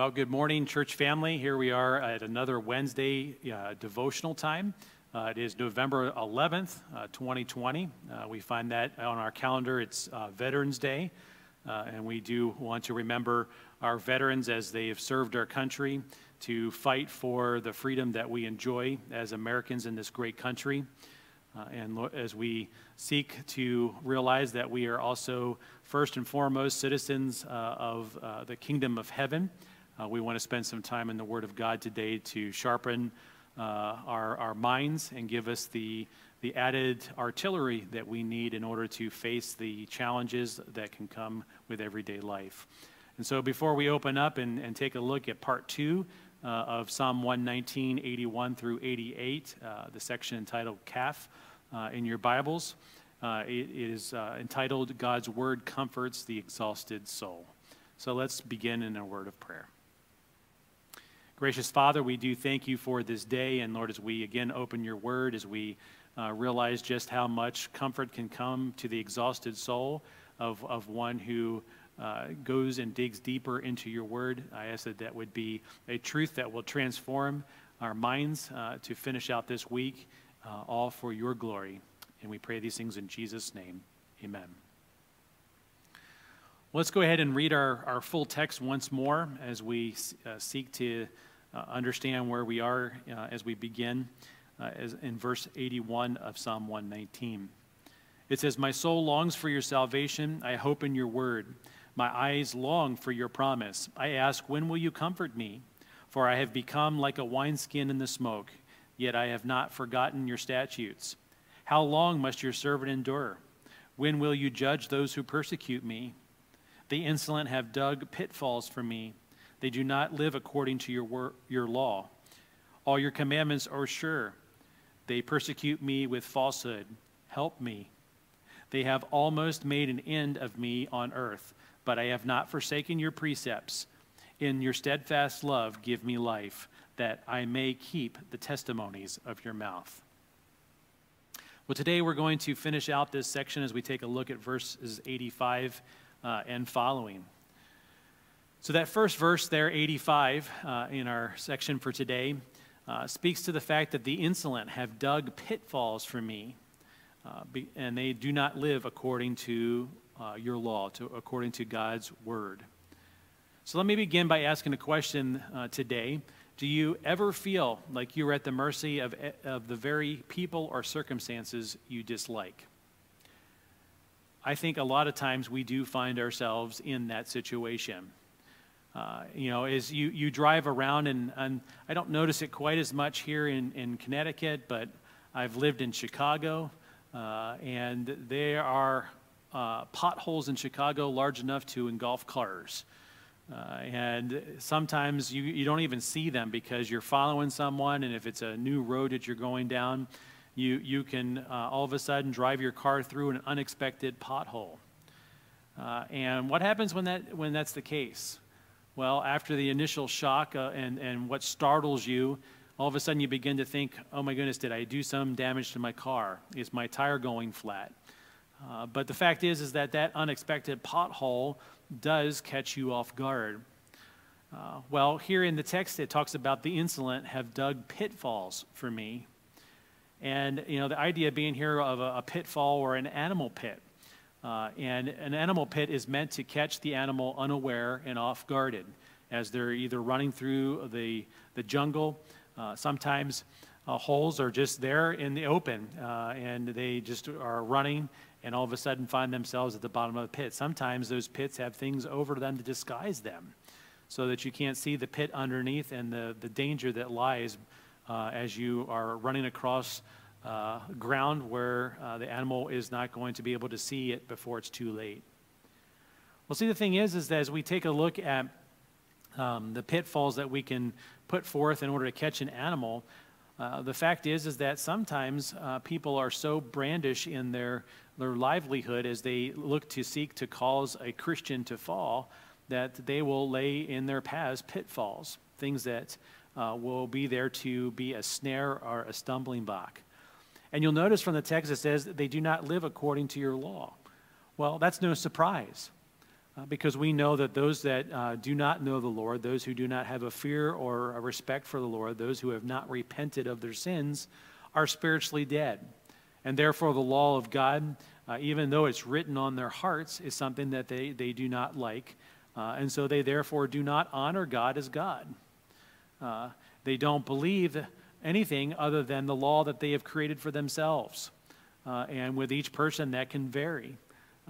Well, good morning, church family. Here we are at another Wednesday uh, devotional time. Uh, it is November 11th, uh, 2020. Uh, we find that on our calendar, it's uh, Veterans Day, uh, and we do want to remember our veterans as they have served our country to fight for the freedom that we enjoy as Americans in this great country. and as we seek to realize that we are also, first and foremost, citizens of the kingdom of heaven. Uh, we want to spend some time in the Word of God today to sharpen uh, our, our minds and give us the, the added artillery that we need in order to face the challenges that can come with everyday life. And so before we open up and, and take a look at part two uh, of Psalm 119, 81 through 88, uh, the section entitled Kaph uh, in your Bibles, uh, it is entitled God's Word Comforts the Exhausted Soul. So let's begin in a word of prayer. Gracious Father, we do thank you for this day. And Lord, as we again open your word, as we uh, realize just how much comfort can come to the exhausted soul of, of one who uh, goes and digs deeper into your word, I ask that that would be a truth that will transform our minds uh, to finish out this week, uh, all for your glory. And we pray these things in Jesus' name. Amen. Let's go ahead and read our, our full text once more as we uh, seek to uh, understand where we are uh, as we begin uh, as in verse 81 of Psalm 119. It says, My soul longs for your salvation. I hope in your word. My eyes long for your promise. I ask, When will you comfort me? For I have become like a wineskin in the smoke, yet I have not forgotten your statutes. How long must your servant endure? When will you judge those who persecute me? The insolent have dug pitfalls for me. They do not live according to your, wor- your law. All your commandments are sure. They persecute me with falsehood. Help me. They have almost made an end of me on earth, but I have not forsaken your precepts. In your steadfast love, give me life, that I may keep the testimonies of your mouth. Well, today we're going to finish out this section as we take a look at verses 85 uh, and following. So, that first verse there, 85, uh, in our section for today, uh, speaks to the fact that the insolent have dug pitfalls for me, uh, be, and they do not live according to uh, your law, to, according to God's word. So, let me begin by asking a question uh, today. Do you ever feel like you're at the mercy of, of the very people or circumstances you dislike? I think a lot of times we do find ourselves in that situation. Uh, you know, as you, you drive around, and, and I don't notice it quite as much here in, in Connecticut, but I've lived in Chicago, uh, and there are uh, potholes in Chicago large enough to engulf cars. Uh, and sometimes you, you don't even see them because you're following someone, and if it's a new road that you're going down, you, you can uh, all of a sudden drive your car through an unexpected pothole. Uh, and what happens when, that, when that's the case? Well, after the initial shock uh, and, and what startles you, all of a sudden you begin to think, oh my goodness, did I do some damage to my car? Is my tire going flat? Uh, but the fact is, is that that unexpected pothole does catch you off guard. Uh, well, here in the text, it talks about the insolent have dug pitfalls for me. And, you know, the idea being here of a, a pitfall or an animal pit. Uh, and an animal pit is meant to catch the animal unaware and off guarded as they're either running through the, the jungle. Uh, sometimes uh, holes are just there in the open uh, and they just are running and all of a sudden find themselves at the bottom of the pit. Sometimes those pits have things over them to disguise them so that you can't see the pit underneath and the, the danger that lies uh, as you are running across uh, ground where uh, the animal is not going to be able to see it before it's too late. Well, see, the thing is, is that as we take a look at um, the pitfalls that we can put forth in order to catch an animal, uh, the fact is, is that sometimes uh, people are so brandish in their, their livelihood as they look to seek to cause a Christian to fall that they will lay in their paths pitfalls, things that uh, will be there to be a snare or a stumbling block. And you'll notice from the text it says they do not live according to your law. Well, that's no surprise. Uh, because we know that those that uh, do not know the Lord, those who do not have a fear or a respect for the Lord, those who have not repented of their sins, are spiritually dead. And therefore, the law of God, uh, even though it's written on their hearts, is something that they, they do not like. Uh, and so they therefore do not honor God as God. Uh, they don't believe anything other than the law that they have created for themselves. Uh, and with each person, that can vary.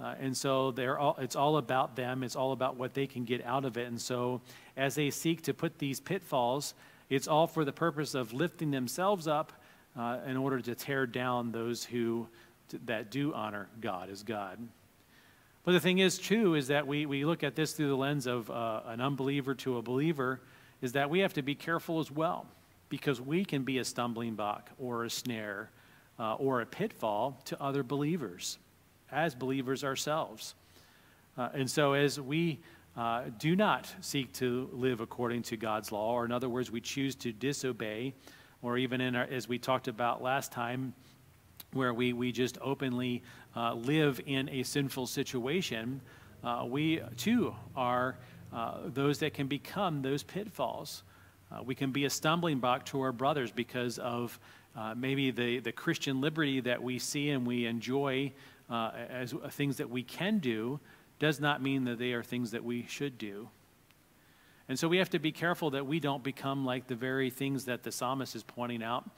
Uh, and so they're all, it's all about them. It's all about what they can get out of it. And so as they seek to put these pitfalls, it's all for the purpose of lifting themselves up uh, in order to tear down those who that do honor God as God. But the thing is, too, is that we, we look at this through the lens of uh, an unbeliever to a believer, is that we have to be careful as well, because we can be a stumbling block or a snare uh, or a pitfall to other believers as believers ourselves. Uh, and so, as we uh, do not seek to live according to God's law, or in other words, we choose to disobey, or even in our, as we talked about last time, where we, we just openly uh, live in a sinful situation, uh, we too are uh, those that can become those pitfalls. Uh, we can be a stumbling block to our brothers because of uh, maybe the, the Christian liberty that we see and we enjoy uh, as things that we can do does not mean that they are things that we should do. And so we have to be careful that we don't become like the very things that the psalmist is pointing out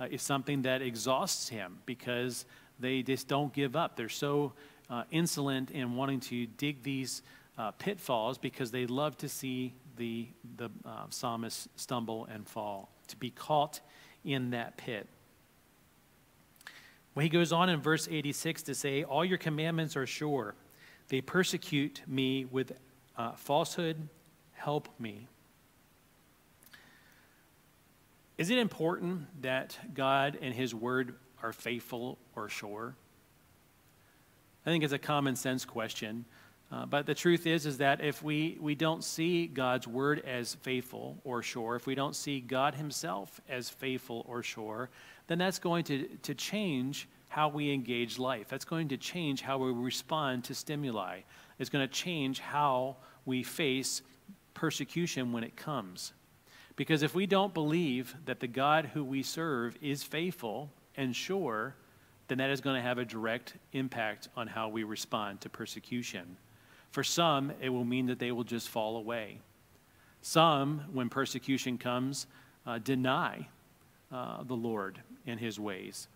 uh, is something that exhausts him because they just don't give up. They're so uh, insolent in wanting to dig these uh, pitfalls because they love to see the, the uh, psalmist stumble and fall, to be caught in that pit. Well, he goes on in verse 86 to say, All your commandments are sure. They persecute me with uh, falsehood. Help me. Is it important that God and his word are faithful or sure? I think it's a common sense question. Uh, but the truth is, is that if we, we don't see God's word as faithful or sure, if we don't see God himself as faithful or sure, then that's going to, to change how we engage life. That's going to change how we respond to stimuli. It's going to change how we face persecution when it comes. Because if we don't believe that the God who we serve is faithful and sure, then that is going to have a direct impact on how we respond to persecution. For some, it will mean that they will just fall away. Some, when persecution comes, uh, deny uh, the Lord and his ways.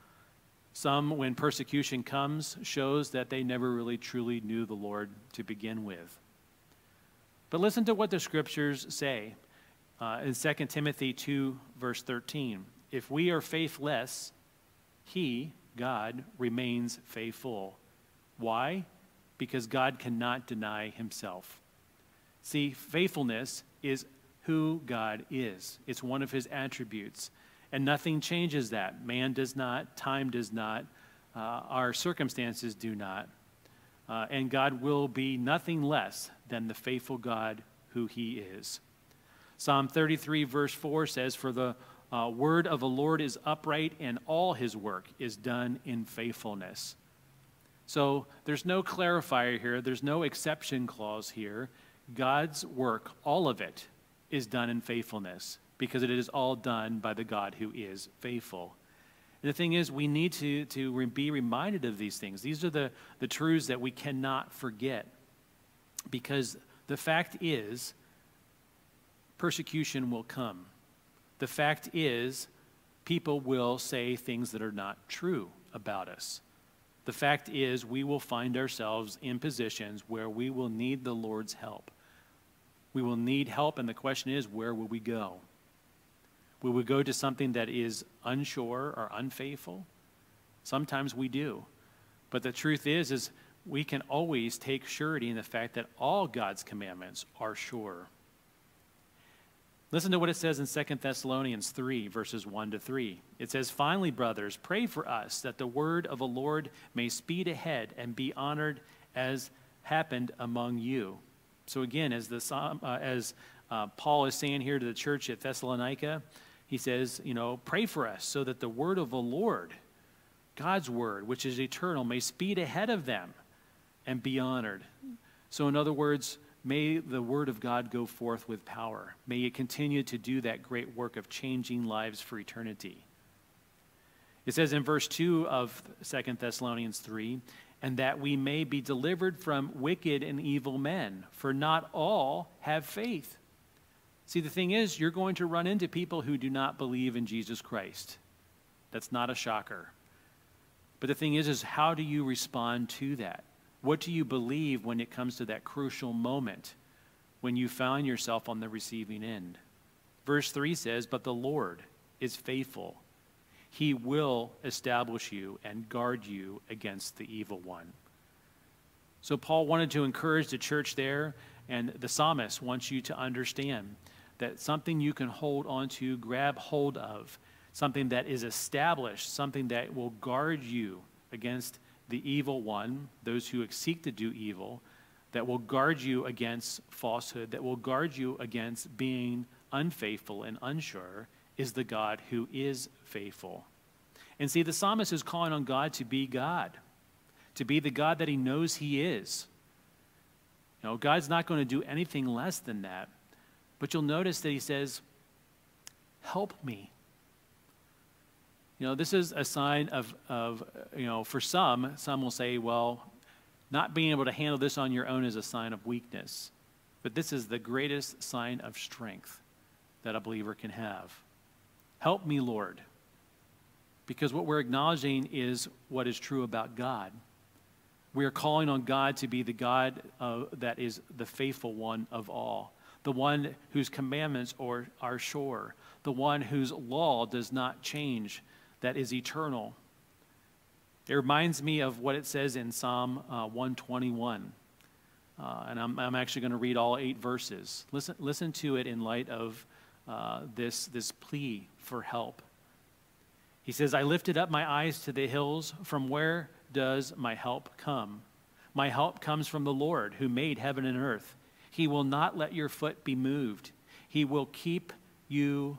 Some, when persecution comes, shows that they never really truly knew the Lord to begin with. But listen to what the scriptures say uh, in 2 Timothy 2, verse 13. If we are faithless, he, God, remains faithful. Why? Because God cannot deny himself. See, faithfulness is who God is, it's one of his attributes. And nothing changes that. Man does not, time does not, uh, our circumstances do not. Uh, and God will be nothing less than the faithful God who he is. Psalm 33, verse 4 says, For the uh, word of the Lord is upright, and all his work is done in faithfulness. So there's no clarifier here, there's no exception clause here. God's work, all of it, is done in faithfulness because it is all done by the God who is faithful. And the thing is, we need to, to be reminded of these things. These are the, the truths that we cannot forget because the fact is, persecution will come. The fact is, people will say things that are not true about us. The fact is, we will find ourselves in positions where we will need the Lord's help. We will need help, and the question is, where will we go? Will we go to something that is unsure or unfaithful? Sometimes we do. But the truth is, is we can always take surety in the fact that all God's commandments are sure. Listen to what it says in 2 Thessalonians 3, verses 1 to 3. It says, Finally, brothers, pray for us that the word of the Lord may speed ahead and be honored as happened among you. So, again, as, the, uh, as uh, Paul is saying here to the church at Thessalonica, he says, You know, pray for us so that the word of the Lord, God's word, which is eternal, may speed ahead of them and be honored. So, in other words, may the word of God go forth with power. May it continue to do that great work of changing lives for eternity. It says in verse 2 of 2 Thessalonians 3 and that we may be delivered from wicked and evil men, for not all have faith. See, the thing is, you're going to run into people who do not believe in Jesus Christ. That's not a shocker. But the thing is, is how do you respond to that? What do you believe when it comes to that crucial moment when you find yourself on the receiving end? Verse 3 says, But the Lord is faithful he will establish you and guard you against the evil one. So, Paul wanted to encourage the church there, and the psalmist wants you to understand that something you can hold onto, grab hold of, something that is established, something that will guard you against the evil one, those who seek to do evil, that will guard you against falsehood, that will guard you against being unfaithful and unsure, is the God who is faithful. And see, the psalmist is calling on God to be God, to be the God that he knows he is. You know, God's not going to do anything less than that. But you'll notice that he says, Help me. You know, this is a sign of, of, you know, for some, some will say, well, not being able to handle this on your own is a sign of weakness. But this is the greatest sign of strength that a believer can have. Help me, Lord. Because what we're acknowledging is what is true about God. We are calling on God to be the God uh, that is the faithful one of all, the one whose commandments are, are sure, the one whose law does not change, that is eternal. It reminds me of what it says in Psalm uh, 121. Uh, and I'm, I'm actually going to read all eight verses. Listen, listen to it in light of uh, this, this plea for help. He says, I lifted up my eyes to the hills. From where does my help come? My help comes from the Lord who made heaven and earth. He will not let your foot be moved. He will keep you,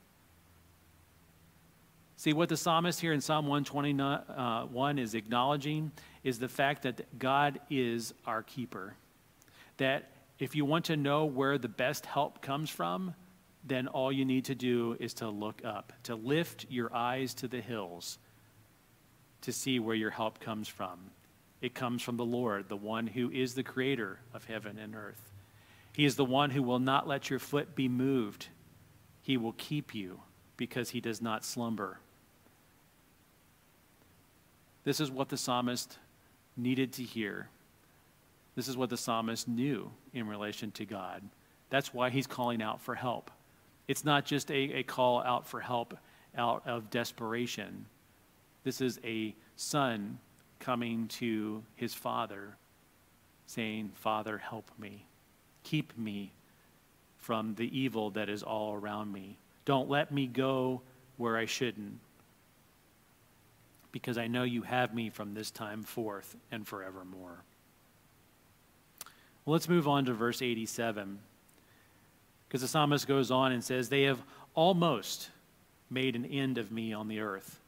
See, what the psalmist here in Psalm 121 uh, is acknowledging is the fact that God is our keeper. That if you want to know where the best help comes from, then all you need to do is to look up, to lift your eyes to the hills to see where your help comes from. It comes from the Lord, the one who is the creator of heaven and earth. He is the one who will not let your foot be moved. He will keep you because he does not slumber. This is what the psalmist needed to hear. This is what the psalmist knew in relation to God. That's why he's calling out for help. It's not just a, a call out for help out of desperation. This is a son coming to his father saying, Father, help me. Keep me from the evil that is all around me. Don't let me go where I shouldn't, because I know you have me from this time forth and forevermore. Well, let's move on to verse 87. Because the psalmist goes on and says, They have almost made an end of me on the earth,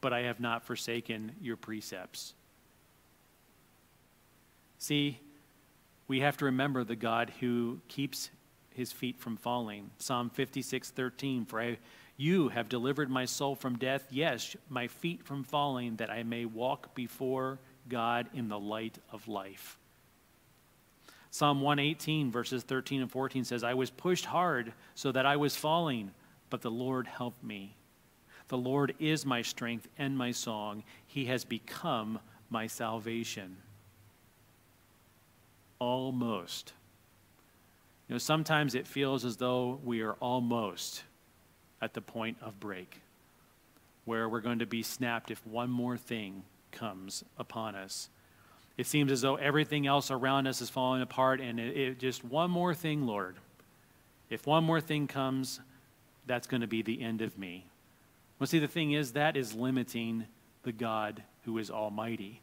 but I have not forsaken your precepts. See, we have to remember the God who keeps his feet from falling. Psalm 56 13, For I, you have delivered my soul from death, yes, my feet from falling, that I may walk before God in the light of life. Psalm 118, verses 13 and 14 says, I was pushed hard so that I was falling, but the Lord helped me. The Lord is my strength and my song. He has become my salvation. Almost. You know, sometimes it feels as though we are almost at the point of break, where we're going to be snapped if one more thing comes upon us. It seems as though everything else around us is falling apart, and it, it just one more thing, Lord. If one more thing comes, that's going to be the end of me. Well, see, the thing is, that is limiting the God who is almighty.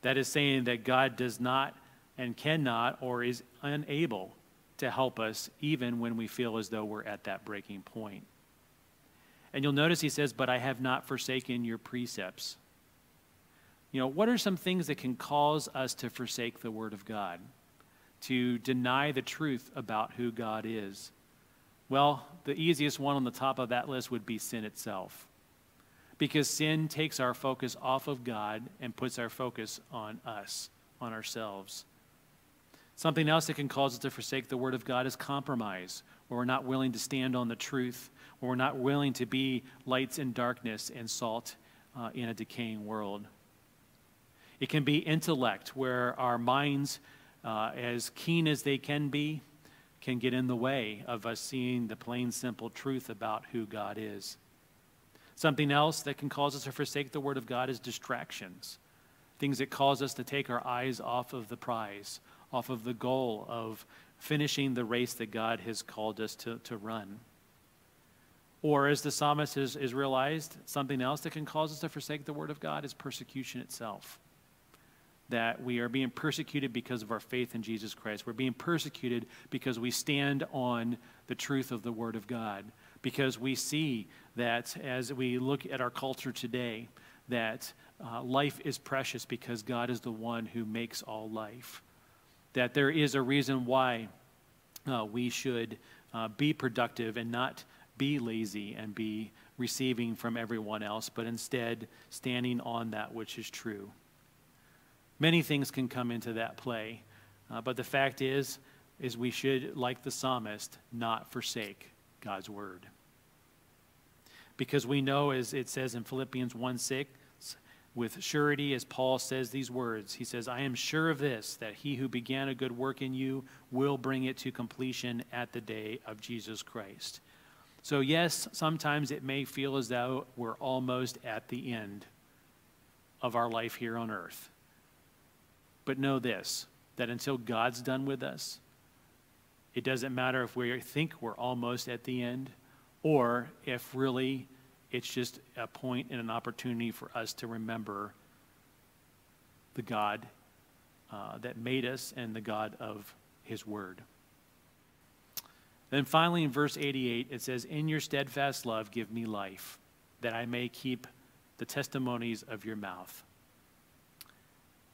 That is saying that God does not and cannot or is unable to help us even when we feel as though we're at that breaking point. And you'll notice he says, But I have not forsaken your precepts. You know, what are some things that can cause us to forsake the Word of God, to deny the truth about who God is? Well, the easiest one on the top of that list would be sin itself. Because sin takes our focus off of God and puts our focus on us, on ourselves. Something else that can cause us to forsake the Word of God is compromise, where we're not willing to stand on the truth, where we're not willing to be lights in darkness and salt uh, in a decaying world. It can be intellect, where our minds, uh, as keen as they can be, can get in the way of us seeing the plain, simple truth about who God is. Something else that can cause us to forsake the Word of God is distractions, things that cause us to take our eyes off of the prize, off of the goal of finishing the race that God has called us to, to run. Or, as the psalmist has, has realized, something else that can cause us to forsake the Word of God is persecution itself that we are being persecuted because of our faith in Jesus Christ. We're being persecuted because we stand on the truth of the Word of God, because we see that as we look at our culture today, that uh, life is precious because God is the one who makes all life. That there is a reason why uh, we should uh, be productive and not be lazy and be receiving from everyone else, but instead standing on that which is true. Many things can come into that play. Uh, but the fact is, is we should, like the psalmist, not forsake God's word. Because we know, as it says in Philippians 1 6, with surety, as Paul says these words, he says, I am sure of this, that he who began a good work in you will bring it to completion at the day of Jesus Christ. So, yes, sometimes it may feel as though we're almost at the end of our life here on earth. But know this that until God's done with us, it doesn't matter if we think we're almost at the end or if really it's just a point and an opportunity for us to remember the God uh, that made us and the God of His Word. Then finally, in verse 88, it says, In your steadfast love, give me life, that I may keep the testimonies of your mouth.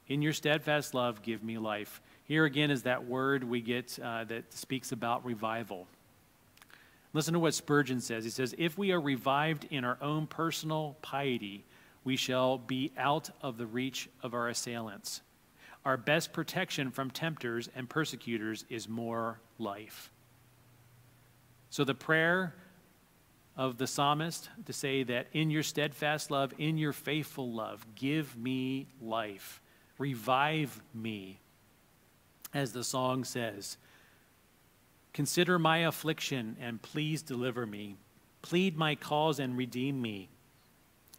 In your steadfast love, give me life. Here again is that word we get uh, that speaks about revival. Listen to what Spurgeon says. He says, If we are revived in our own personal piety, we shall be out of the reach of our assailants. Our best protection from tempters and persecutors is more life. So the prayer of the psalmist to say that in your steadfast love, in your faithful love, give me life. Revive me, as the song says. Consider my affliction and please deliver me. Plead my cause and redeem me.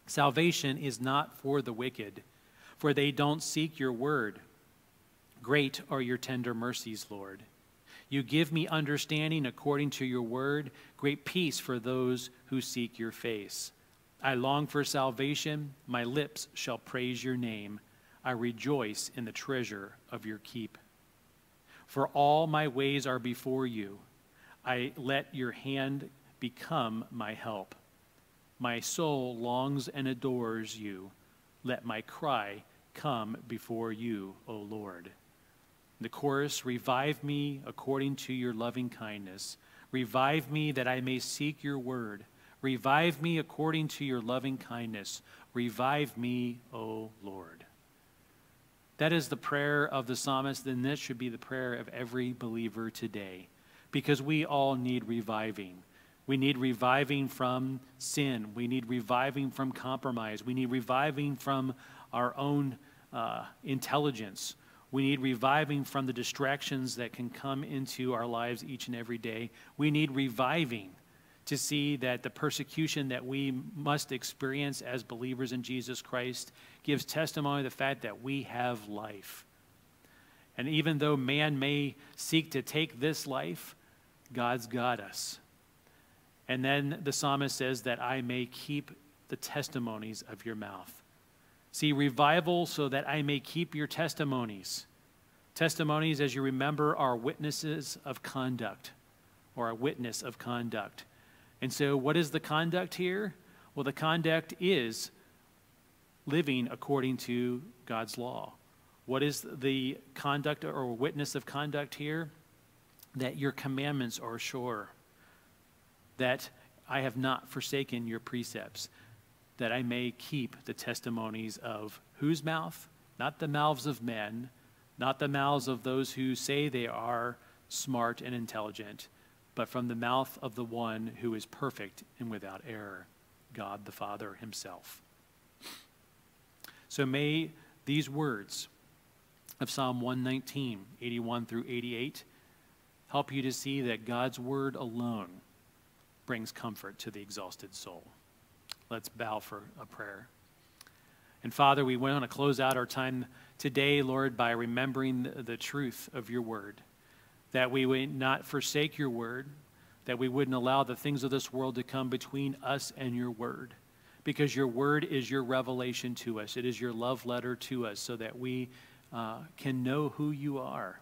Salvation is not for the wicked, for they don't seek your word. Great are your tender mercies, Lord. You give me understanding according to your word, great peace for those who seek your face. I long for salvation, my lips shall praise your name. I rejoice in the treasure of your keep. For all my ways are before you. I let your hand become my help. My soul longs and adores you. Let my cry come before you, O Lord. The chorus Revive me according to your loving kindness. Revive me that I may seek your word. Revive me according to your loving kindness. Revive me, O Lord. That is the prayer of the psalmist, and this should be the prayer of every believer today because we all need reviving. We need reviving from sin. We need reviving from compromise. We need reviving from our own uh, intelligence. We need reviving from the distractions that can come into our lives each and every day. We need reviving to see that the persecution that we must experience as believers in Jesus Christ gives testimony of the fact that we have life. And even though man may seek to take this life, God's got us. And then the psalmist says that I may keep the testimonies of your mouth. See, revival so that I may keep your testimonies. Testimonies, as you remember, are witnesses of conduct or a witness of conduct. And so, what is the conduct here? Well, the conduct is living according to God's law. What is the conduct or witness of conduct here? That your commandments are sure, that I have not forsaken your precepts, that I may keep the testimonies of whose mouth? Not the mouths of men, not the mouths of those who say they are smart and intelligent, but from the mouth of the one who is perfect and without error, God the Father Himself. So may these words of Psalm 119, 81 through 88, help you to see that God's word alone brings comfort to the exhausted soul. Let's bow for a prayer. And Father, we want to close out our time today, Lord, by remembering the truth of your word that we would not forsake your word, that we wouldn't allow the things of this world to come between us and your word. Because your word is your revelation to us, it is your love letter to us, so that we uh, can know who you are.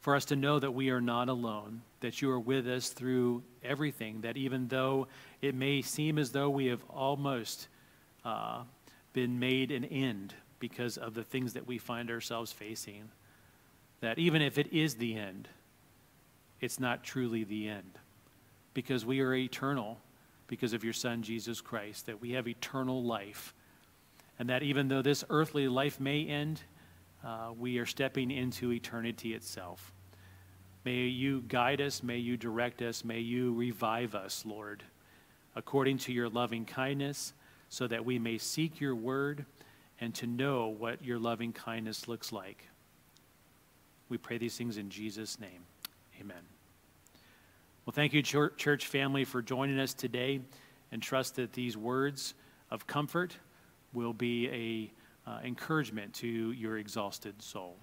For us to know that we are not alone, that you are with us through everything, that even though it may seem as though we have almost uh, been made an end because of the things that we find ourselves facing, that even if it is the end, it's not truly the end because we are eternal because of your Son, Jesus Christ, that we have eternal life. And that even though this earthly life may end, uh, we are stepping into eternity itself. May you guide us, may you direct us, may you revive us, Lord, according to your loving kindness, so that we may seek your word and to know what your loving kindness looks like. We pray these things in Jesus' name. Amen. Well, thank you, church family, for joining us today, and trust that these words of comfort will be a uh, encouragement to your exhausted soul.